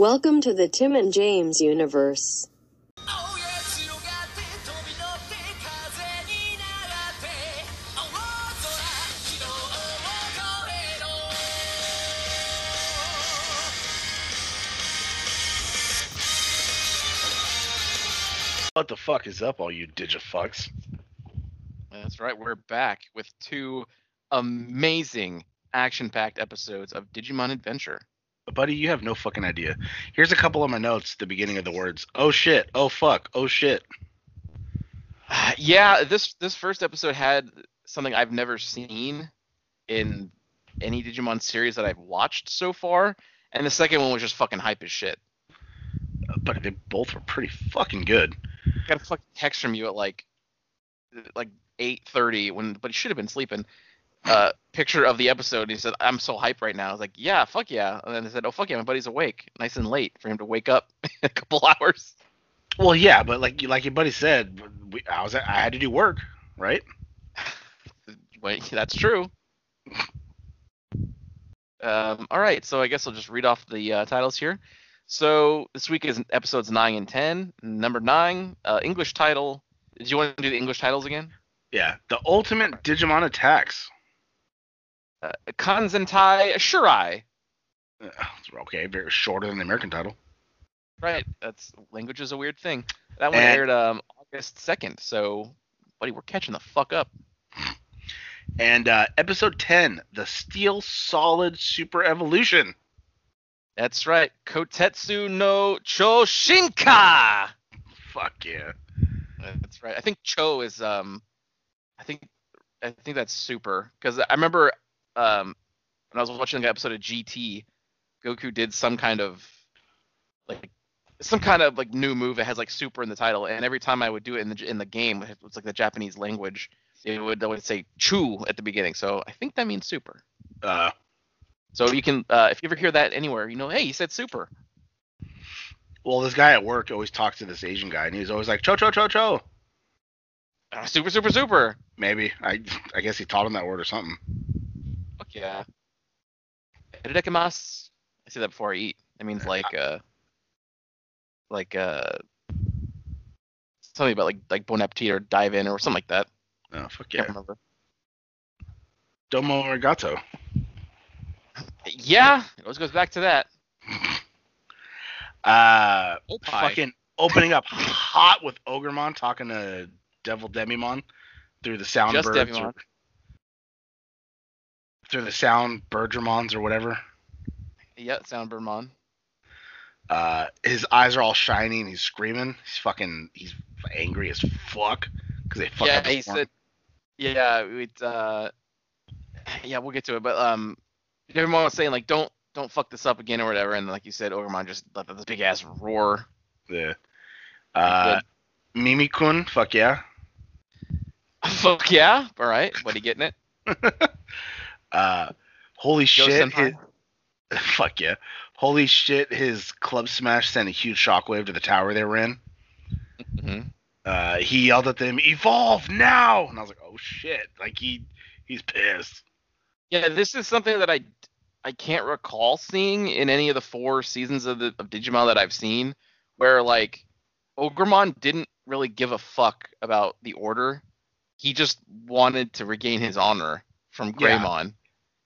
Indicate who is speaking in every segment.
Speaker 1: Welcome to the Tim and James universe.
Speaker 2: What the fuck is up, all you digifucks?
Speaker 3: That's right, we're back with two amazing action packed episodes of Digimon Adventure.
Speaker 2: Buddy, you have no fucking idea. Here's a couple of my notes at the beginning of the words. Oh shit, oh fuck, oh shit.
Speaker 3: yeah, this this first episode had something I've never seen in any Digimon series that I've watched so far, and the second one was just fucking hype as shit.
Speaker 2: But they both were pretty fucking good.
Speaker 3: got a fucking text from you at like like 8:30 when but he should have been sleeping. Uh, picture of the episode. And he said, "I'm so hyped right now." I was like, "Yeah, fuck yeah!" And then I said, "Oh fuck yeah, my buddy's awake, nice and late for him to wake up in a couple hours."
Speaker 2: Well, yeah, but like you like your buddy said, we, I was I had to do work, right?
Speaker 3: Wait, that's true. Um, all right, so I guess I'll just read off the uh, titles here. So this week is episodes nine and ten. Number nine, uh, English title. Did you want to do the English titles again?
Speaker 2: Yeah, the ultimate Digimon attacks.
Speaker 3: Uh, Kanzentai Shirai.
Speaker 2: Uh, Okay, very shorter than the American title.
Speaker 3: Right, that's language is a weird thing. That one
Speaker 2: And-
Speaker 3: aired um, August second. So, buddy, we're catching the fuck up.
Speaker 2: And uh, episode 10, the Steel Solid Super Evolution.
Speaker 3: That's right, Kotetsu no Choshinka.
Speaker 2: Fuck yeah.
Speaker 3: That's right. I think Cho is um I think I think that's super because I remember um when I was watching the episode of GT, Goku did some kind of like some kind of like new move that has like super in the title, and every time I would do it in the in the game, it was like the Japanese language. It would always say "chu" at the beginning, so I think that means super.
Speaker 2: Uh,
Speaker 3: So you can, uh, if you ever hear that anywhere, you know, hey, he said super.
Speaker 2: well, this guy at work always talks to this Asian guy, and he's always like, cho, cho, cho, cho.
Speaker 3: Uh, super, super, super.
Speaker 2: Maybe. I I guess he taught him that word or something.
Speaker 3: Yeah. Itadakimasu. I say that before I eat. It means like uh like uh something about like like bon appetit or dive in or something like that.
Speaker 2: Oh, fuck
Speaker 3: Can't
Speaker 2: yeah.
Speaker 3: remember.
Speaker 2: Domo arigato.
Speaker 3: Yeah, it always goes back to that.
Speaker 2: Uh,
Speaker 3: Opie.
Speaker 2: fucking opening up hot with Ogremon talking to Devil Demimon through the sound
Speaker 3: Just
Speaker 2: birds
Speaker 3: Devimon.
Speaker 2: Through the sound Birdramons or whatever.
Speaker 3: Yeah, Soundbirdmon.
Speaker 2: Uh, his eyes are all shiny and he's screaming. He's fucking he's angry as fuck because they fucked
Speaker 3: Yeah,
Speaker 2: up his
Speaker 3: he said. Yeah, it. Uh, yeah, we'll get to it, but um, everyone was saying like, don't don't fuck this up again or whatever, and like you said, Ogremon just let this big ass roar.
Speaker 2: Yeah. Uh, Mimi-kun, fuck yeah.
Speaker 3: Fuck yeah! All right, What are you getting it.
Speaker 2: Uh, holy shit! His- fuck yeah! Holy shit! His club smash sent a huge shockwave to the tower they were in.
Speaker 3: hmm
Speaker 2: Uh, he yelled at them, "Evolve now!" And I was like, "Oh shit!" Like he he's pissed.
Speaker 3: Yeah, this is something that I I can't recall seeing in any of the four seasons of the of Digimon that I've seen, where like Ogremon didn't really give a fuck about the order. He just wanted to regain his honor from. Greymon.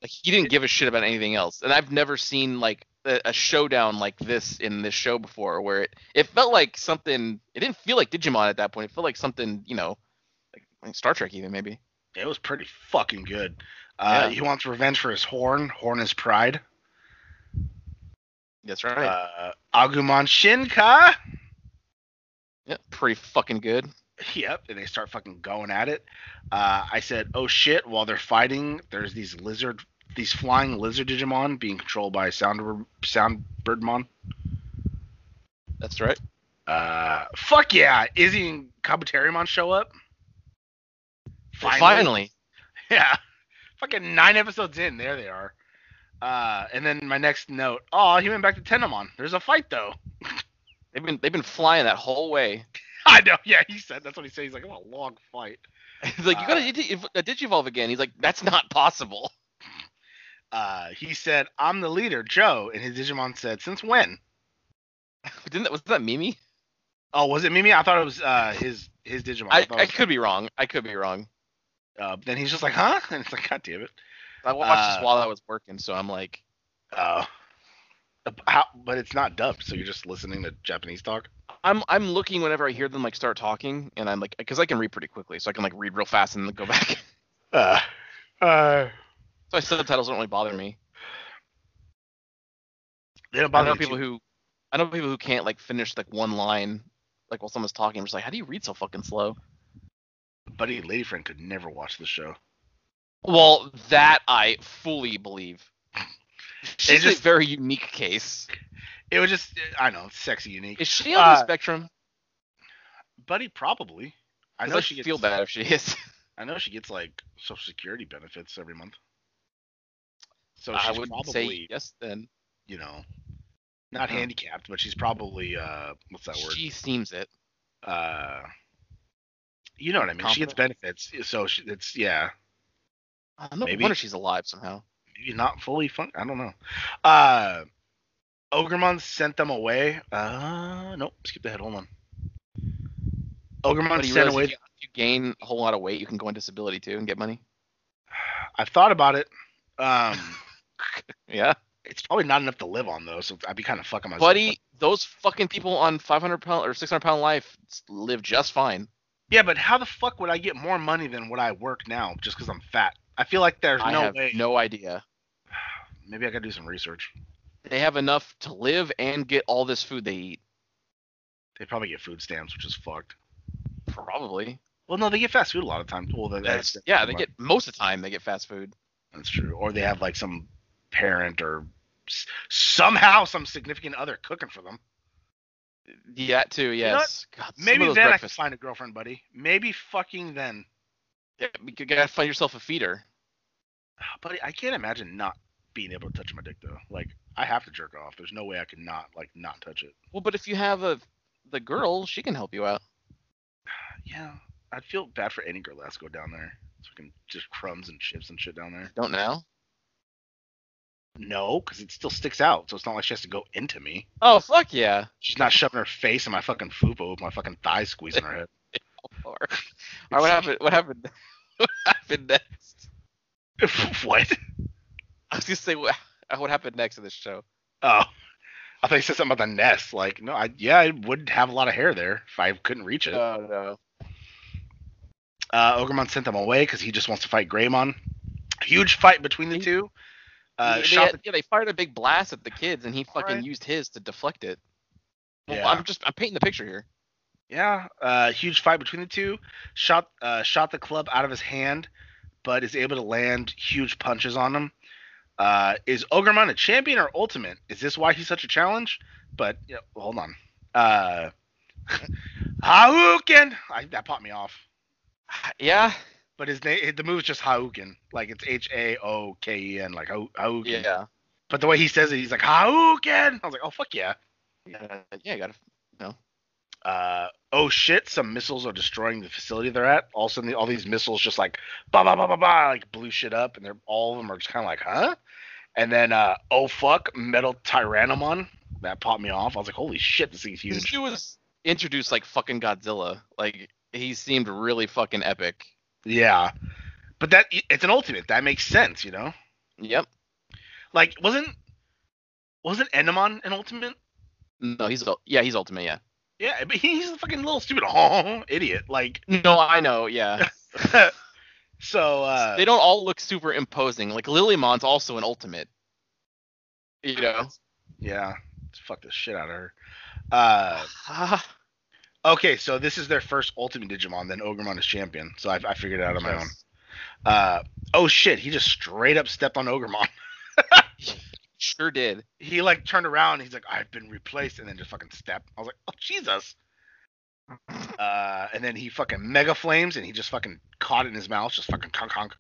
Speaker 3: Like he didn't give a shit about anything else. And I've never seen like a, a showdown like this in this show before, where it it felt like something. It didn't feel like Digimon at that point. It felt like something you know, like, Star Trek even maybe.
Speaker 2: It was pretty fucking good. Uh,
Speaker 3: Yeah.
Speaker 2: He wants revenge for his horn. Horn is pride.
Speaker 3: That's right.
Speaker 2: Uh, Agumon Shinka.
Speaker 3: yeah, pretty fucking good.
Speaker 2: Yep, and they start fucking going at it. Uh, I said, "Oh shit!" While they're fighting, there's these lizard, these flying lizard Digimon being controlled by Sound Soundbirdmon.
Speaker 3: That's right.
Speaker 2: Uh, fuck yeah! Izzy and Kabuterimon show up.
Speaker 3: Finally.
Speaker 2: Yeah. Fucking nine episodes in, there they are. Uh, and then my next note. Oh, he went back to Tentomon. There's a fight though.
Speaker 3: They've been they've been flying that whole way.
Speaker 2: I know. Yeah, he said that's what he said. He's like, "Oh, a long fight."
Speaker 3: He's like, you gotta digi- uh, digivolve again. He's like, that's not possible.
Speaker 2: Uh, he said, "I'm the leader, Joe," and his Digimon said, "Since when?"
Speaker 3: Didn't that was that Mimi?
Speaker 2: Oh, was it Mimi? I thought it was uh his his Digimon.
Speaker 3: I, I
Speaker 2: was-
Speaker 3: could be wrong. I could be wrong.
Speaker 2: Uh, then he's just like, huh? And it's like, God damn it.
Speaker 3: I watched
Speaker 2: Uh,
Speaker 3: this while I was working, so I'm like,
Speaker 2: Uh, how, but it's not dubbed, so you're just listening to Japanese talk.
Speaker 3: I'm I'm looking whenever I hear them like start talking, and I'm like, because I can read pretty quickly, so I can like read real fast and then go back.
Speaker 2: Uh, uh,
Speaker 3: so I subtitles don't really bother me.
Speaker 2: they don't
Speaker 3: I
Speaker 2: bother
Speaker 3: know people
Speaker 2: too.
Speaker 3: who, I know people who can't like finish like one line, like while someone's talking. I'm just like, how do you read so fucking slow?
Speaker 2: Buddy Lady Friend could never watch the show.
Speaker 3: Well, that I fully believe. She's
Speaker 2: just-
Speaker 3: a very unique case.
Speaker 2: It was just, I know, sexy, unique.
Speaker 3: Is she on
Speaker 2: Uh,
Speaker 3: the spectrum?
Speaker 2: Buddy, probably. I know
Speaker 3: I
Speaker 2: she gets,
Speaker 3: feel bad if she is.
Speaker 2: I know she gets like Social Security benefits every month. So
Speaker 3: I would
Speaker 2: probably,
Speaker 3: say yes. Then
Speaker 2: you know, not
Speaker 3: Uh-huh.
Speaker 2: handicapped, but she's probably, uh, what's that word?
Speaker 3: she seems it.
Speaker 2: uh you know what I mean. She gets benefits, so she, it's yeah,
Speaker 3: Uh, no
Speaker 2: Maybe.
Speaker 3: wonder she's alive somehow.
Speaker 2: maybe not fully fun. I don't know. Uh Ogremon sent them away. Uh nope, skip ahead. Hold on. Ogremon sent away.
Speaker 3: if you, if you gain a whole lot of weight, you can go on disability too and get money.
Speaker 2: I've thought about it. Um,
Speaker 3: Yeah,
Speaker 2: it's probably not enough to live on though, so I'd be kind of fucking myself.
Speaker 3: buddy, those fucking people on 500 pound or 600 pound life live just fine.
Speaker 2: Yeah, but how the fuck would I get more money than what I work now just because I'm fat? I feel like there's
Speaker 3: I
Speaker 2: no
Speaker 3: have
Speaker 2: way.
Speaker 3: no idea.
Speaker 2: Maybe I gotta do some research.
Speaker 3: They have enough to live and get all this food they eat.
Speaker 2: They probably get food stamps, which is fucked.
Speaker 3: Probably.
Speaker 2: Well, no, they get fast food a lot of times. Well, they,
Speaker 3: That's, yeah, they get most of the time they get fast food.
Speaker 2: That's true. Or they have like some parent or s- somehow some significant other cooking for them.
Speaker 3: Yeah, too.
Speaker 2: know what?
Speaker 3: Yes. God,
Speaker 2: Maybe then I can find a girlfriend, buddy. Maybe fucking then.
Speaker 3: Yeah, you gotta find yourself a feeder.
Speaker 2: Buddy, I can't imagine not being able to touch my dick though. Like I have to jerk off. There's no way I could not like not touch it.
Speaker 3: Well, but if you have a the girl, she can help you out.
Speaker 2: Yeah, I'd feel bad for any girl that has to go down there. It's fucking just crumbs and chips and shit down there.
Speaker 3: Don't know.
Speaker 2: No, because it still sticks out, so it's not like she has to go into me.
Speaker 3: Oh fuck yeah.
Speaker 2: She's not shoving her face in my fucking fupa with my fucking thighs squeezing her head.
Speaker 3: Or, or what happened? What happened? What happened next?
Speaker 2: what?
Speaker 3: I was gonna say what, what happened next in this show.
Speaker 2: Oh, I thought you said something about the nest. Like, no, I yeah, I would have a lot of hair there if I couldn't reach it.
Speaker 3: Oh no.
Speaker 2: Uh, Ogremon sent them away because he just wants to fight Greymon. Huge fight between the two. Uh,
Speaker 3: they, had- yeah, they fired a big blast at the kids, and he fucking
Speaker 2: Alright.
Speaker 3: used his to deflect it. Well,
Speaker 2: Yeah.
Speaker 3: I'm just I'm painting the picture here.
Speaker 2: Yeah, uh, huge fight between the two. Shot uh, shot the club out of his hand, but is able to land huge punches on him. Uh, is Ogremon a champion or ultimate? Is this why he's such a challenge? But yeah, hold on. Uh, Hadouken! I, that popped me off.
Speaker 3: Yeah.
Speaker 2: But his name, the move's just Hadouken. Like it's H A O K E N, like Ha- Hadouken.
Speaker 3: Yeah.
Speaker 2: But the way he says it, he's like Hadouken. I was like, oh fuck yeah.
Speaker 3: Yeah. Yeah. You gotta. No.
Speaker 2: Uh, oh shit, some missiles are destroying the facility they're at. All of a sudden, all these missiles just like ba ba ba ba ba like blew shit up, and they're all of them are just kind of like, huh? And then, uh, oh fuck, metal tyrannomon. That popped me off. I was like, holy shit, this thing's huge.
Speaker 3: dude was introduced like fucking Godzilla. Like he seemed really fucking epic.
Speaker 2: Yeah, but that it's an ultimate. That makes sense, you know.
Speaker 3: Yep.
Speaker 2: Like, wasn't wasn't Endomon an ultimate?
Speaker 3: No, he's yeah, he's ultimate. Yeah.
Speaker 2: Yeah, but he's a fucking little stupid oh, idiot. Like,
Speaker 3: No, I know. Yeah.
Speaker 2: so uh,
Speaker 3: they don't all look super imposing. Like Lilymon's also an ultimate. You know.
Speaker 2: yeah, fuck the shit out of her. Uh, Okay, so this is their first Ultimate Digimon. Then Ogremon is champion. So I, I figured it out on my own. Uh, oh shit! He just straight up stepped on Ogremon.
Speaker 3: Sure did.
Speaker 2: He like turned around. He's like, "I've been replaced," and then just fucking stepped. I was like, "Oh Jesus!" Uh, and then he fucking mega flames, and he just fucking caught it in his mouth, just fucking conk conk.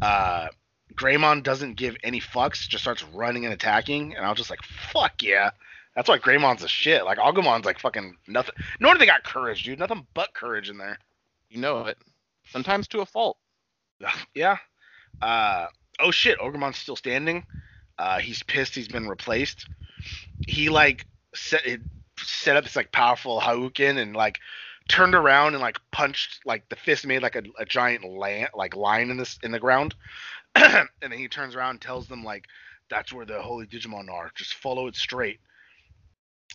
Speaker 2: Uh, Greymon doesn't give any fucks, just starts running and attacking, and I was just like, "Fuck yeah!" That's why Greymon's a shit. Like Agumon's like fucking nothing. Nor do they got courage, dude. Nothing but courage in there.
Speaker 3: You know it. Sometimes to a fault.
Speaker 2: yeah. Uh, oh shit, Ogremon's still standing. Uh, he's pissed he's been replaced. He like set it, set up this like powerful Hadouken and like turned around and like punched like the fist made like a, a giant lan- like line in this in the ground, and then he turns around and tells them like that's where the holy Digimon are. Just follow it straight.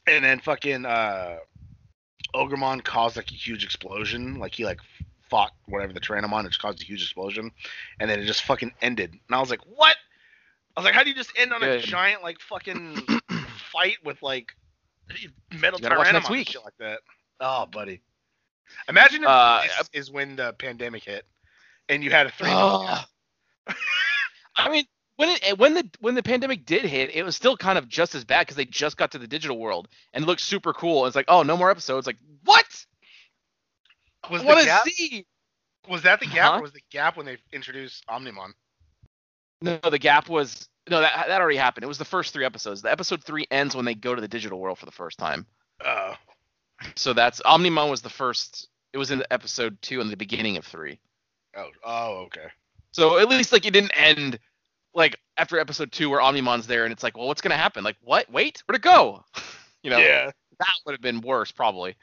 Speaker 2: And then fucking uh, Ogremon caused like a huge explosion. Like he like fought whatever the Tyrannomon, it just caused a huge explosion, and then it just fucking ended. And I was like, what? I was like, how do you just end on a giant like fucking fight with like metal Tyrannomon
Speaker 3: next week.
Speaker 2: shit like that? Oh, buddy. Imagine if
Speaker 3: Uh,
Speaker 2: this is when the pandemic hit, and you had a three.
Speaker 3: Ugh. I mean, when it when the when the pandemic did hit, it was still kind of just as bad because they just got to the digital world and looked super cool. It's like, oh, no more episodes. Like, what?
Speaker 2: was
Speaker 3: I
Speaker 2: the
Speaker 3: want to
Speaker 2: gap?
Speaker 3: see.
Speaker 2: Was that the gap,
Speaker 3: Huh?
Speaker 2: or was the gap when they introduced Omnimon?
Speaker 3: No, the gap was no that that already happened. It was the first three episodes. The episode three ends when they go to the digital world for the first time.
Speaker 2: Uh,
Speaker 3: So that's Omnimon was the first. It was in episode two in the beginning of three.
Speaker 2: oh, oh, okay.
Speaker 3: So at least like it didn't end like after episode two where Omnimon's there and it's like, well, what's gonna happen? Like, what? Wait, where'd it go? You know,
Speaker 2: Yeah.
Speaker 3: that would have been worse probably.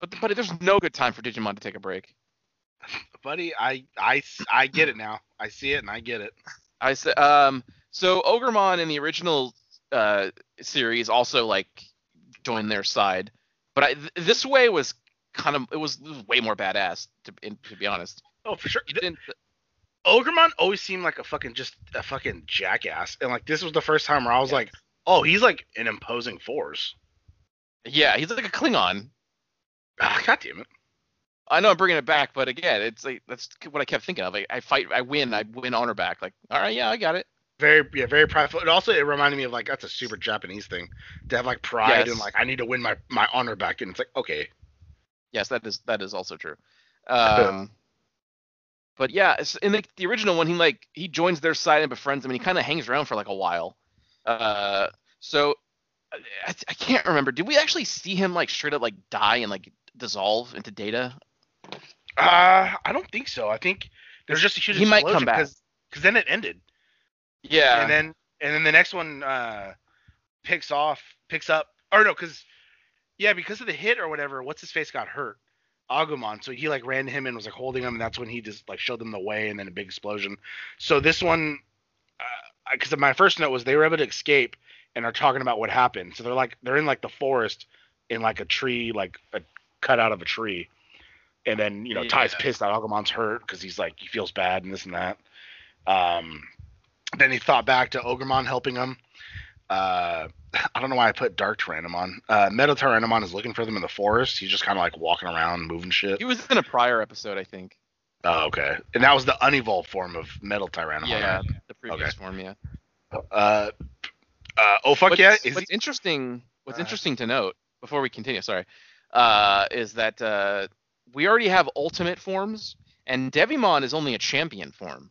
Speaker 3: But but there's no good time for Digimon to take a break.
Speaker 2: buddy I I I get it now i see it and i get it
Speaker 3: I said, um, so Ogremon in the original uh series also like joined their side, but I th- this way was kind of it was, it was way more badass to in, to be honest.
Speaker 2: oh for sure
Speaker 3: It didn't,
Speaker 2: ogremon always seemed like a fucking just a fucking jackass and like this was the first time where i was like oh he's like an imposing force
Speaker 3: yeah, he's like a Klingon.
Speaker 2: ah, god damn it
Speaker 3: I know I'm bringing it back, but again, it's like that's what I kept thinking of. Like, I fight, I win, I win honor back. Like, all right, yeah, I got it.
Speaker 2: very yeah very prideful it also it reminded me of like that's a super japanese thing to have like pride and like i need to win my my honor back and it's like okay
Speaker 3: Yes, that is that is also true. Um, but yeah, in the, the original one, he like he joins their side and befriends them, and he kind of hangs around for like a while. Uh, so I, I can't remember. Did we actually see him like straight up like die and like dissolve into data?
Speaker 2: uh i don't think so i think there's just a huge
Speaker 3: He might come back.
Speaker 2: because because then it ended
Speaker 3: Yeah.
Speaker 2: and then and then the next one uh picks off picks up or no because yeah because of the hit or whatever what's his face got hurt agumon. So he like ran to him and was like holding him and that's when he just like showed them the way and then a big explosion. So this one because my first note was they were able to escape and are talking about what happened. So they're like they're in like the forest in like a tree like a cut out of a tree. And then you know
Speaker 3: Tai's
Speaker 2: pissed that agumon's hurt because he's like he feels bad and this and that. Um then he thought back to Ogremon helping him. Uh, I don't know why I put Dark Tyrannomon. Uh, Metal Tyrannomon is looking for them in the forest. He's just kind of like walking around, moving shit.
Speaker 3: he was in a prior episode, I think.
Speaker 2: Oh, okay. And that was the unevolved form of Metal Tyrannomon.
Speaker 3: Yeah,
Speaker 2: right?
Speaker 3: the previous
Speaker 2: Okay.
Speaker 3: form. Yeah.
Speaker 2: Uh, uh, oh fuck
Speaker 3: what's,
Speaker 2: yeah! Is
Speaker 3: what's
Speaker 2: he,
Speaker 3: interesting what's
Speaker 2: Uh,
Speaker 3: interesting to note before we continue sorry uh, is that uh, we already have ultimate forms and devimon is only a champion form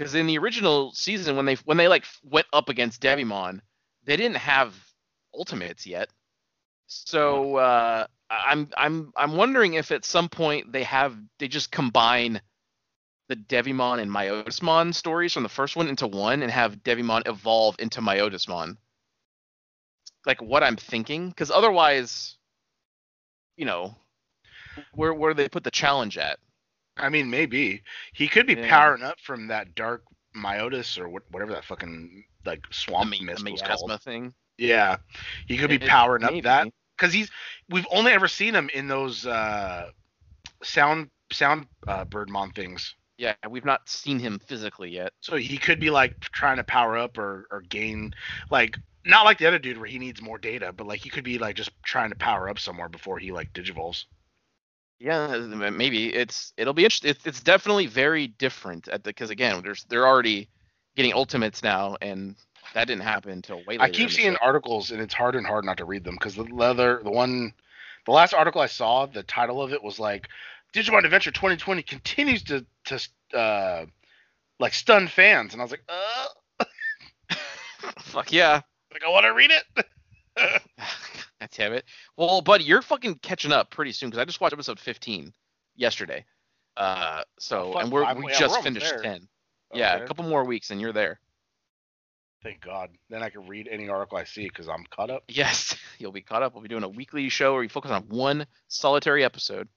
Speaker 3: because in the original season when they when they like went up against devimon they didn't have ultimates yet so uh, i'm i'm i'm wondering if at some point they have they just combine the Devimon and Myotismon stories from the first one into one and have Devimon evolve into Myotismon. Like what I'm thinking, because otherwise, you know, where where do they put the challenge at?
Speaker 2: I mean, maybe he could be
Speaker 3: Yeah.
Speaker 2: powering up from that Dark Myotis or what, whatever that fucking like
Speaker 3: The,
Speaker 2: swamp
Speaker 3: mi-
Speaker 2: mist
Speaker 3: the
Speaker 2: was called.
Speaker 3: thing.
Speaker 2: Yeah, he could be
Speaker 3: It-
Speaker 2: powering up
Speaker 3: maybe.
Speaker 2: that because he's we've only ever seen him in those uh sound sound uh, birdmon things
Speaker 3: Yeah, and we've not seen him physically yet.
Speaker 2: so he could be like trying to power up or or gain like not like the other dude where he needs more data but like he could be like just trying to power up somewhere before he like digivolves
Speaker 3: Yeah, maybe it's it'll be interesting. It's, it's definitely very different at the because again, there's they're already getting ultimates now, and that didn't happen until way later.
Speaker 2: i keep seeing
Speaker 3: show.
Speaker 2: articles and it's hard and hard not to read them because the leather the one the last article i saw the title of it was like digimon adventure 2020 continues to to uh like stun fans and i was like uh
Speaker 3: Fuck yeah.
Speaker 2: like i want to read it
Speaker 3: damn it. Well, buddy, you're fucking catching up pretty soon because I just watched episode 15 yesterday. Uh, so
Speaker 2: Oh,
Speaker 3: and we're we
Speaker 2: yeah,
Speaker 3: just
Speaker 2: we're
Speaker 3: finished
Speaker 2: there.
Speaker 3: 10. Yeah, a couple more weeks and you're there.
Speaker 2: Thank God. Then I can read any article I see because I'm caught up.
Speaker 3: Yes, you'll be caught up. We'll be doing a weekly show where we focus on one solitary episode.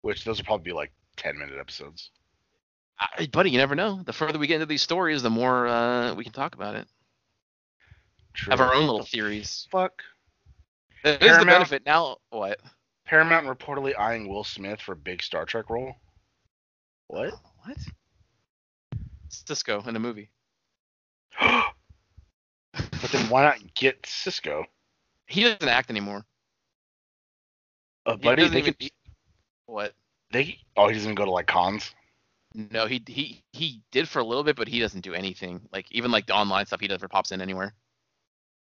Speaker 2: Which those will probably be like 10 minute episodes.
Speaker 3: Uh, buddy, you never know. The further we get into these stories, the more uh, we can talk about it.
Speaker 2: True.
Speaker 3: Have our own little theories.
Speaker 2: Fuck.
Speaker 3: That is the
Speaker 2: Paramount-
Speaker 3: benefit now. What?
Speaker 2: Paramount reportedly eyeing Will Smith for a big Star Trek role. What?
Speaker 3: What? Sisko in a movie.
Speaker 2: but then why not get Sisko?
Speaker 3: He doesn't act anymore.
Speaker 2: Uh, buddy, they could,
Speaker 3: he- what?
Speaker 2: they oh he doesn't go to like cons.
Speaker 3: No, he he he did for a little bit, but he doesn't do anything. Like even like the online stuff, he never pops in anywhere.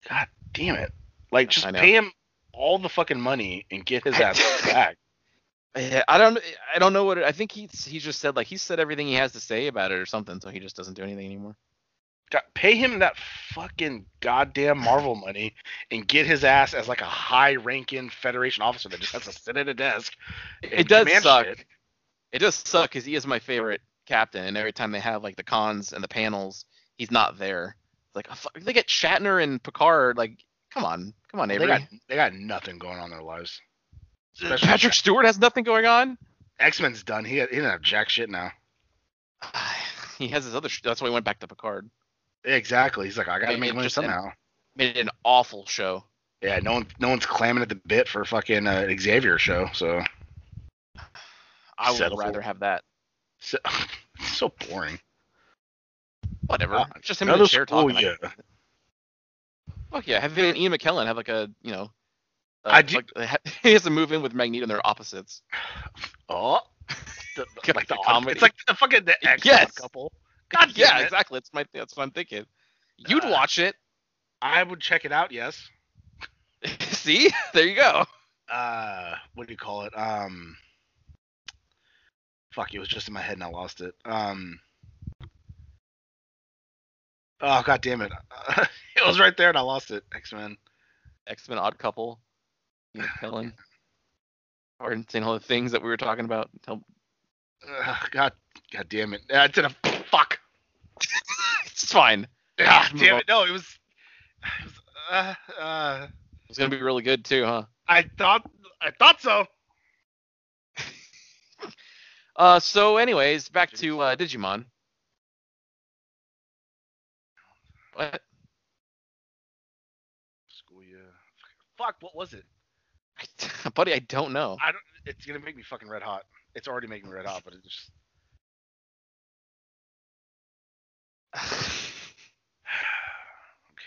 Speaker 2: God damn it! Like just pay him all the fucking money and get his ass back.
Speaker 3: I don't I don't know what it, I think he's he just said like he said everything he has to say about it or something, so he just doesn't do anything anymore.
Speaker 2: God, pay him that fucking goddamn Marvel money and get his ass as like a high-ranking Federation officer that just has to sit at a desk.
Speaker 3: It does suck.
Speaker 2: shit.
Speaker 3: It does suck because he is my favorite captain, and every time they have like the cons and the panels, he's not there. Like oh, they get Shatner and Picard. Like, come on, come on,
Speaker 2: They got they got nothing going on in their lives. Especially
Speaker 3: Patrick Stewart has nothing going on.
Speaker 2: X Men's done. He he doesn't have jack shit now.
Speaker 3: he has his other. Sh- that's why he went back to Picard.
Speaker 2: Exactly. He's like, I gotta
Speaker 3: Maybe
Speaker 2: make money
Speaker 3: just an-
Speaker 2: somehow.
Speaker 3: Made it an awful show.
Speaker 2: Yeah, no one no one's clamming at the bit for fucking uh, Xavier show. So,
Speaker 3: I would
Speaker 2: Settle for-
Speaker 3: rather have that.
Speaker 2: so, so boring.
Speaker 3: Whatever.
Speaker 2: Uh,
Speaker 3: It's just him in
Speaker 2: Another
Speaker 3: a chair
Speaker 2: school,
Speaker 3: talking.
Speaker 2: yeah.
Speaker 3: Fuck yeah, have Ian McKellen have like a you know. Uh,
Speaker 2: I do-
Speaker 3: like, he has to move in with Magneto, and they're opposites.
Speaker 2: Oh, the,
Speaker 3: Get
Speaker 2: like the
Speaker 3: the comedy.
Speaker 2: It's like the fucking the X
Speaker 3: Yes.
Speaker 2: couple. God damn
Speaker 3: yeah,
Speaker 2: it.
Speaker 3: exactly. That's my that's what I'm thinking. You'd
Speaker 2: Uh,
Speaker 3: watch it.
Speaker 2: I would check it out. Yes.
Speaker 3: See, there you go.
Speaker 2: Uh, what do you call it? Um, fuck, it was just in my head and I lost it. Um. Oh god damn it! it was right there and I lost it. X Men.
Speaker 3: X Men Odd Couple, Ian McKellen, or saying all the things that we were talking about. Tell-
Speaker 2: Uh, god, god damn it! Uh, it's in a fuck.
Speaker 3: It's fine.
Speaker 2: Ah, damn it! No, it was. It was uh, uh,
Speaker 3: It's gonna be really good too, huh?
Speaker 2: I thought. I thought so.
Speaker 3: Uh, so anyways, back to uh, Digimon. What?
Speaker 2: School yeah. Fuck. What was it?
Speaker 3: I, buddy, I don't know.
Speaker 2: I don't. It's gonna make me fucking red hot. It's already making me red hot, but it just.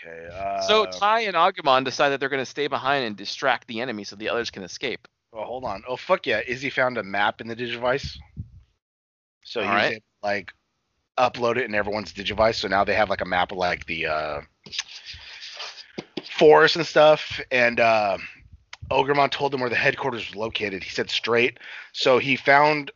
Speaker 2: Okay. Uh,
Speaker 3: so Tai and Agumon decide that they're gonna stay behind and distract the enemy so the others can escape.
Speaker 2: Oh, hold on. Oh, fuck yeah. Izzy found a map in the Digivice. So he was able like, upload it in everyone's Digivice. So now they have, like, a map of, like, the uh, forest and stuff. And uh, Ogremon told him where the headquarters was located. He said straight. So he found,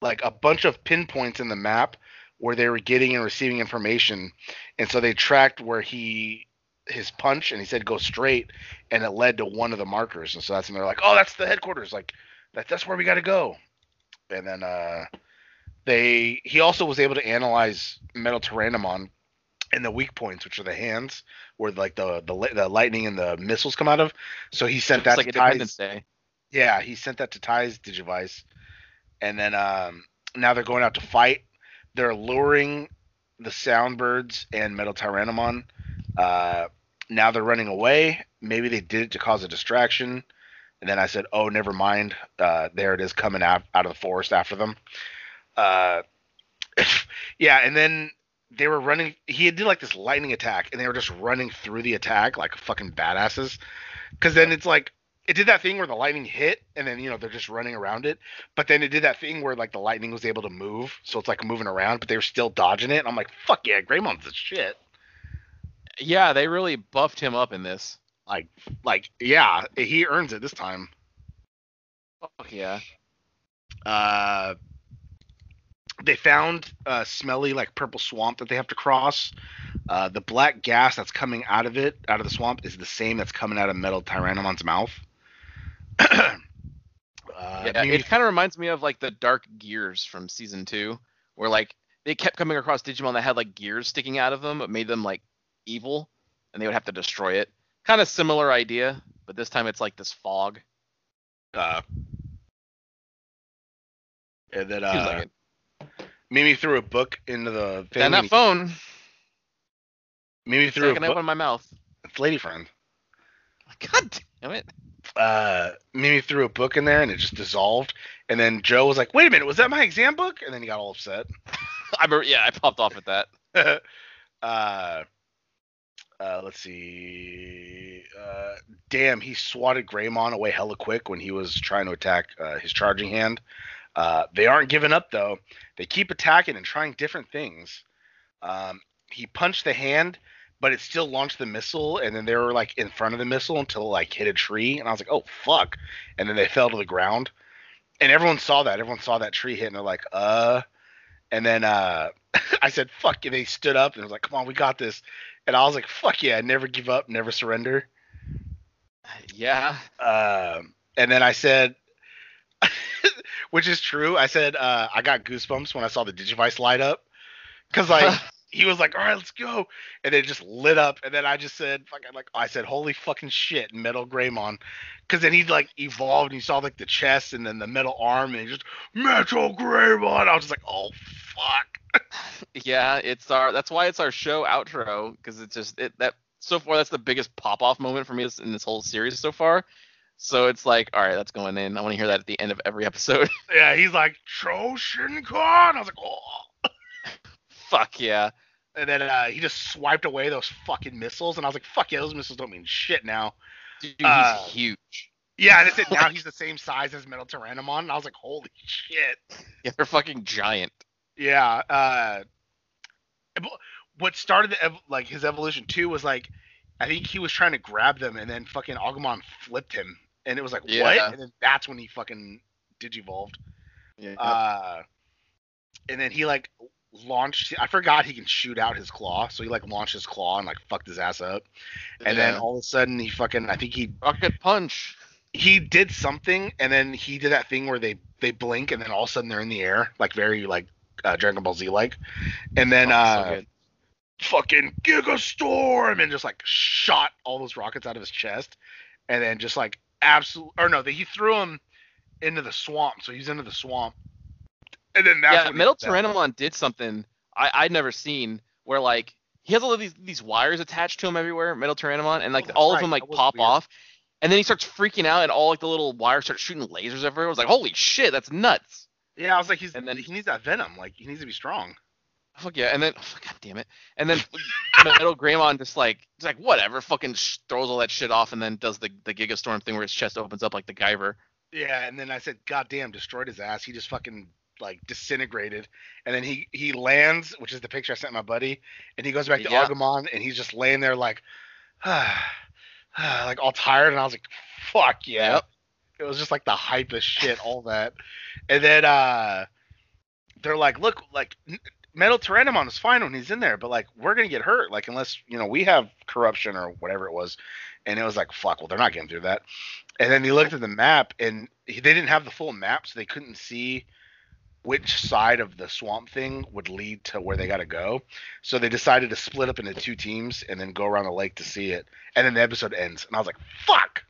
Speaker 2: like, a bunch of pinpoints in the map where they were getting and receiving information. And so they tracked where he his punch and he said go straight and it led to one of the markers and so that's when they're like oh that's the headquarters like that, that's where we got to go and then uh they he also was able to analyze metal tyrannomon and the weak points which are the hands where like the the, the lightning and the missiles come out of so he sent that
Speaker 3: It's like
Speaker 2: to Tai's,
Speaker 3: Day.
Speaker 2: yeah he sent that to Tai's digivice and then um now they're going out to fight they're luring the soundbirds and metal tyrannomon uh now they're running away. Maybe they did it to cause a distraction. And then I said, "Oh, never mind. Uh, there it is coming out out of the forest after them." Uh, yeah, and then they were running. He did like this lightning attack, and they were just running through the attack like fucking badasses. Because then it's like it did that thing where the lightning hit, and then you know they're just running around it. But then it did that thing where like the lightning was able to move, so it's like moving around, but they were still dodging it. And I'm like, "Fuck yeah, Greymon's the shit."
Speaker 3: Yeah, they really buffed him up in this.
Speaker 2: Like, like, yeah, he earns it this time.
Speaker 3: Fuck yeah.
Speaker 2: Uh, they found a smelly, like purple swamp that they have to cross. Uh, the black gas that's coming out of it, out of the swamp, is the same that's coming out of Metal Tyrannomon's mouth. uh,
Speaker 3: Yeah, it kind of reminds me of like the Dark Gears from season two, where like they kept coming across Digimon that had like gears sticking out of them, but made them like evil, and they would have to destroy it. Kind of similar idea, but this time it's like this fog.
Speaker 2: Uh, and then uh,
Speaker 3: like.
Speaker 2: Mimi threw a book into the thing.
Speaker 3: And that
Speaker 2: and
Speaker 3: phone,
Speaker 2: Mimi threw a
Speaker 3: second I
Speaker 2: book.
Speaker 3: open my mouth.
Speaker 2: It's lady friend.
Speaker 3: God damn it!
Speaker 2: Uh, Mimi threw a book in there and it just dissolved. And then Joe was like, "Wait a minute, was that my exam book?" And then he got all upset.
Speaker 3: I remember, yeah, I popped off at that.
Speaker 2: uh, uh, let's see. Uh, damn, he swatted Greymon away hella quick when he was trying to attack uh, his charging hand. Uh, they aren't giving up though. They keep attacking and trying different things. Um, he punched the hand, but it still launched the missile, and then they were like in front of the missile until it, like hit a tree, and I was like, oh fuck, and then they fell to the ground, and everyone saw that. Everyone saw that tree hit, and they're like, uh, and then uh, I said, fuck, and they stood up and was like, come on, we got this, and I was like, fuck yeah, never give up, never surrender.
Speaker 3: Yeah,
Speaker 2: Um, and then I said, which is true. I said uh, I got goosebumps when I saw the Digivice light up, because like he was like, all right, let's go, and it just lit up, and then I just said, fucking like I said, holy fucking shit, Metal Greymon, because then he like evolved and you saw like the chest and then the metal arm and just Metal Greymon. I was just like, oh fuck.
Speaker 3: yeah, it's our. That's why it's our show outro because it's just it that so far that's the biggest pop off moment for me in this whole series so far. So it's like, all right, that's going in. I want to hear that at the end of every episode.
Speaker 2: Yeah, he's like Choshinkan. I was like, oh.
Speaker 3: Fuck yeah.
Speaker 2: And then uh, he just swiped away those fucking missiles, and I was like, "Fuck yeah, those missiles don't mean shit now."
Speaker 3: Dude,
Speaker 2: Uh,
Speaker 3: he's huge.
Speaker 2: Yeah, and it said now he's the same size as Metal Tyrannomon, and I was like, "Holy shit!"
Speaker 3: Yeah, they're fucking giant.
Speaker 2: Yeah. Uh, what started the ev- like his evolution too was like, I think he was trying to grab them, and then fucking Agumon flipped him, and it was like,
Speaker 3: Yeah.
Speaker 2: "What?" And then that's when he fucking digivolved.
Speaker 3: Yeah.
Speaker 2: Uh, and then he like launched. I forgot he can shoot out his claw, so he like launched his claw and like fucked his ass up. And then all of a sudden he fucking I think he
Speaker 3: rocket punch.
Speaker 2: he did something and then he did that thing where they they blink and then all of a sudden they're in the air like very like uh, Dragon Ball Z like. And then
Speaker 3: Oh,
Speaker 2: uh
Speaker 3: good.
Speaker 2: fucking Giga Storm and just like shot all those rockets out of his chest and then just like absolute or no, they, he threw him into the swamp. So he's into the swamp. And then that's
Speaker 3: yeah, Metal
Speaker 2: did.
Speaker 3: Tyrannomon did something I I'd never seen where like he has all of these these wires attached to him everywhere, Metal Tyrannomon, and like
Speaker 2: Oh,
Speaker 3: all
Speaker 2: right,
Speaker 3: of them like pop
Speaker 2: weird.
Speaker 3: off, and then he starts freaking out, and all like the little wires start shooting lasers everywhere. I was like, holy shit, that's nuts.
Speaker 2: Yeah, I was like, he's
Speaker 3: And then-
Speaker 2: he needs that venom. Like he needs to be strong.
Speaker 3: Fuck yeah, and then oh, god damn it, and then Metal Greymon just like it's like whatever, fucking sh- throws all that shit off, and then does the the Giga Storm thing where his chest opens up like the Guyver.
Speaker 2: Yeah, and then I said, God damn, destroyed his ass. He just fucking like disintegrated. And then he he lands, which is the picture I sent my buddy, and he goes back to
Speaker 3: Yeah.
Speaker 2: Agumon and he's just laying there like like all tired and I was like, fuck yeah.
Speaker 3: Yep.
Speaker 2: It was just like the hypest shit, all that. And then uh they're like, look, like Metal Tyrannomon is fine when he's in there, but like we're gonna get hurt, like unless you know we have corruption or whatever it was. And it was like, fuck, well they're not getting through that. And then he looked at the map, and he, they didn't have the full map, so they couldn't see which side of the swamp thing would lead to where they got to go. So they decided to split up into two teams and then go around the lake to see it. And then the episode ends, and I was like, "Fuck."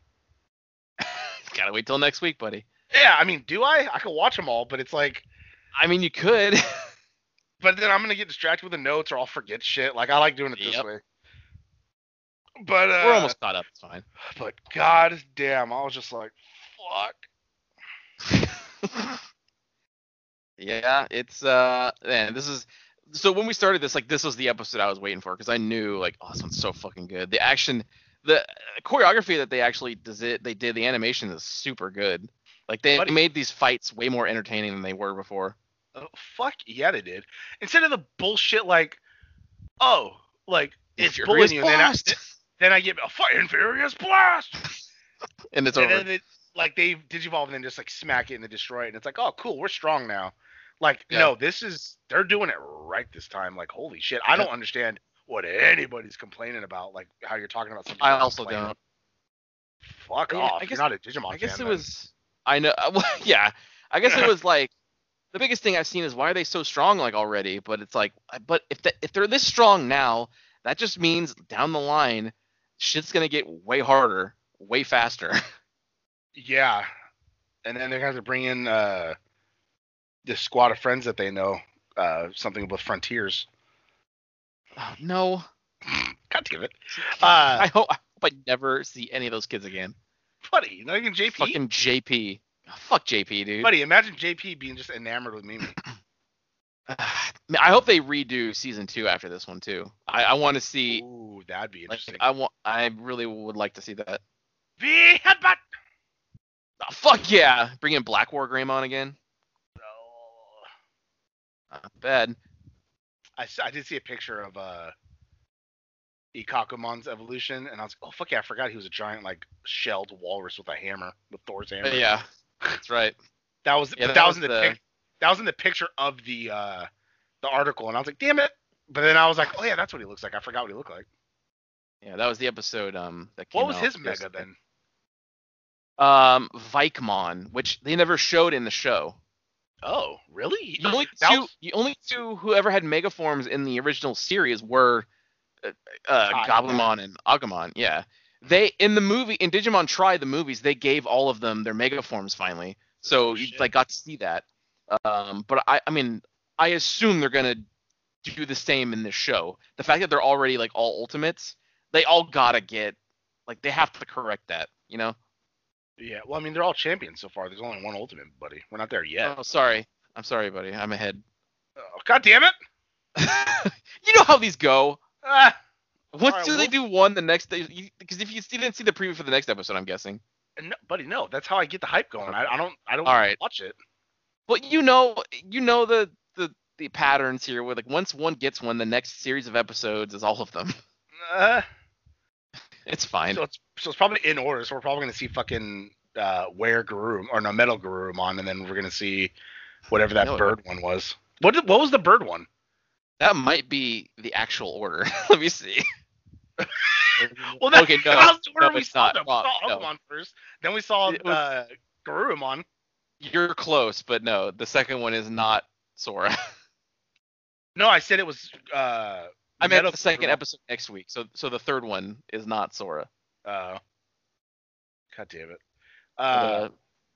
Speaker 3: Gotta wait till next week, buddy.
Speaker 2: Yeah, I mean, do I? I could watch them all, but it's like,
Speaker 3: I mean, you could.
Speaker 2: but then I'm gonna get distracted with the notes, or I'll forget shit. Like I like doing it this
Speaker 3: Yep.
Speaker 2: way. But uh,
Speaker 3: We're almost caught up. It's fine.
Speaker 2: But god damn, I was just like, fuck.
Speaker 3: yeah, it's uh, man, this is so when we started this, like this was the episode I was waiting for because I knew like, oh, this one's so fucking good. The action, the choreography that they actually does it, they did the animation is super good. Like they
Speaker 2: Buddy.
Speaker 3: made these fights way more entertaining than they were before.
Speaker 2: Fuck yeah, they did. Instead of the bullshit like, oh, like it's bullying you, then I, then I get a fucking furious blast,
Speaker 3: and it's
Speaker 2: and
Speaker 3: over.
Speaker 2: then it, like they digivolve and then just like smack it and then destroy it, and it's like, oh, cool, we're strong now. Like,
Speaker 3: Yeah.
Speaker 2: no, this is they're doing it right this time. Like, holy shit, I don't understand what anybody's complaining about. Like how you're talking about something.
Speaker 3: I also don't.
Speaker 2: Fuck
Speaker 3: Yeah,
Speaker 2: off.
Speaker 3: I guess-
Speaker 2: you're not a Digimon
Speaker 3: I guess
Speaker 2: fan,
Speaker 3: it
Speaker 2: then.
Speaker 3: was. I know. Well, yeah. I guess it was like the biggest thing I've seen is why are they so strong like already? But it's like, but if the, if they're this strong now, that just means down the line, shit's gonna get way harder, way faster.
Speaker 2: Yeah, and then they're gonna have to bring in uh, this squad of friends that they know, uh, something with Frontiers.
Speaker 3: Oh, no,
Speaker 2: God damn it, uh,
Speaker 3: I hope I hope I never see any of those kids again.
Speaker 2: buddy, not even JP.
Speaker 3: Fucking JP. Oh, fuck JP, dude.
Speaker 2: Buddy, imagine JP being just enamored with Mimi.
Speaker 3: I hope they redo season two after this one too. I, I want to see.
Speaker 2: Ooh, that'd be
Speaker 3: Like,
Speaker 2: interesting.
Speaker 3: I want. I really would like to see that.
Speaker 2: V headbutt.
Speaker 3: Oh, fuck yeah! Bring in Black War Greymon again.
Speaker 2: Oh.
Speaker 3: Not bad.
Speaker 2: I, I did see a picture of uh Ikkakumon's evolution, and I was like, oh fuck yeah, I forgot he was a giant like shelled walrus with a hammer, with Thor's hammer.
Speaker 3: Yeah, that's right.
Speaker 2: That was
Speaker 3: Yeah, that
Speaker 2: that was,
Speaker 3: was
Speaker 2: in the,
Speaker 3: the-
Speaker 2: pic- that was in the picture of the uh the article, and I was like, damn it. But then I was like, oh yeah, that's what he looks like. I forgot what he looked like.
Speaker 3: Yeah, that was the episode. Um, that came
Speaker 2: What was his
Speaker 3: yesterday.
Speaker 2: mega then?
Speaker 3: Um, Vikemon, which they never showed in the show.
Speaker 2: Oh, really?
Speaker 3: The only two,
Speaker 2: was-
Speaker 3: the only two who ever had mega forms in the original series were uh, uh. Gabumon and Agumon. Yeah, they in the movie in Digimon Tri the movies they gave all of them their mega forms finally, so
Speaker 2: Oh,
Speaker 3: you like got to see that. Um, but I, I mean, I assume they're gonna do the same in this show. The fact that they're already like all ultimates, they all gotta get like they have to correct that, you know.
Speaker 2: Yeah, well, I mean, they're all champions so far. There's only one ultimate, buddy. We're not there yet.
Speaker 3: Oh, sorry. I'm sorry, buddy. I'm ahead.
Speaker 2: Oh, God damn it!
Speaker 3: you know how these go.
Speaker 2: Ah,
Speaker 3: Once
Speaker 2: Alright,
Speaker 3: do they
Speaker 2: we'll-
Speaker 3: do one, the next day, because if you didn't see the preview for the next episode, I'm guessing.
Speaker 2: no, buddy, no. That's how I get the hype going. I, I don't, I don't
Speaker 3: All right.
Speaker 2: watch it.
Speaker 3: But you know, you know the the the patterns here. Where like once one gets one, the next series of episodes is all of them.
Speaker 2: Uh,
Speaker 3: It's fine.
Speaker 2: so it's so it's probably in order. So we're probably gonna see fucking uh, WereGarurumon or no Metal Garurumon, and then we're gonna see whatever that
Speaker 3: No.
Speaker 2: bird one was. What did, what was the bird one?
Speaker 3: That might be the actual order. Let me see.
Speaker 2: Well, that,
Speaker 3: okay, no,
Speaker 2: that the order
Speaker 3: no,
Speaker 2: we saw them.
Speaker 3: Wrong,
Speaker 2: we saw
Speaker 3: no.
Speaker 2: First, then we saw
Speaker 3: was-
Speaker 2: uh, Garurumon.
Speaker 3: You're close, but no, the second one is not Sora.
Speaker 2: No, I said it was. Uh,
Speaker 3: I meant
Speaker 2: Metal
Speaker 3: the second
Speaker 2: Garurumon.
Speaker 3: episode next week. So so the third one is not Sora.
Speaker 2: Uh, God damn it. Uh,
Speaker 3: uh,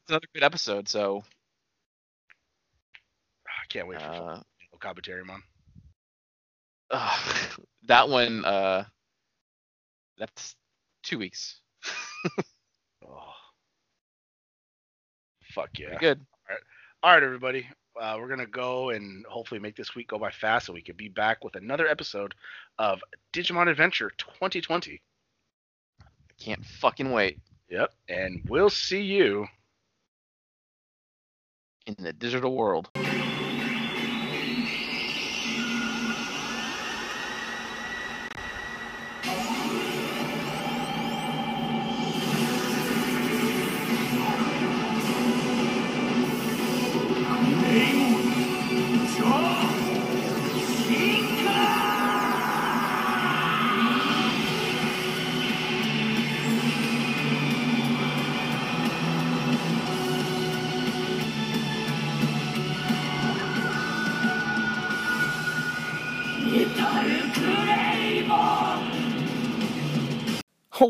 Speaker 3: it's another good episode. So
Speaker 2: I can't wait for
Speaker 3: uh,
Speaker 2: Kabuterimon.
Speaker 3: That one, uh, that's two weeks.
Speaker 2: Oh. Fuck yeah.
Speaker 3: Pretty good.
Speaker 2: All right, everybody. Uh, we're gonna go and hopefully make this week go by fast, so we can be back with another episode of Digimon Adventure 2020.
Speaker 3: I Can't fucking wait.
Speaker 2: Yep, and we'll see you.
Speaker 3: In the digital world.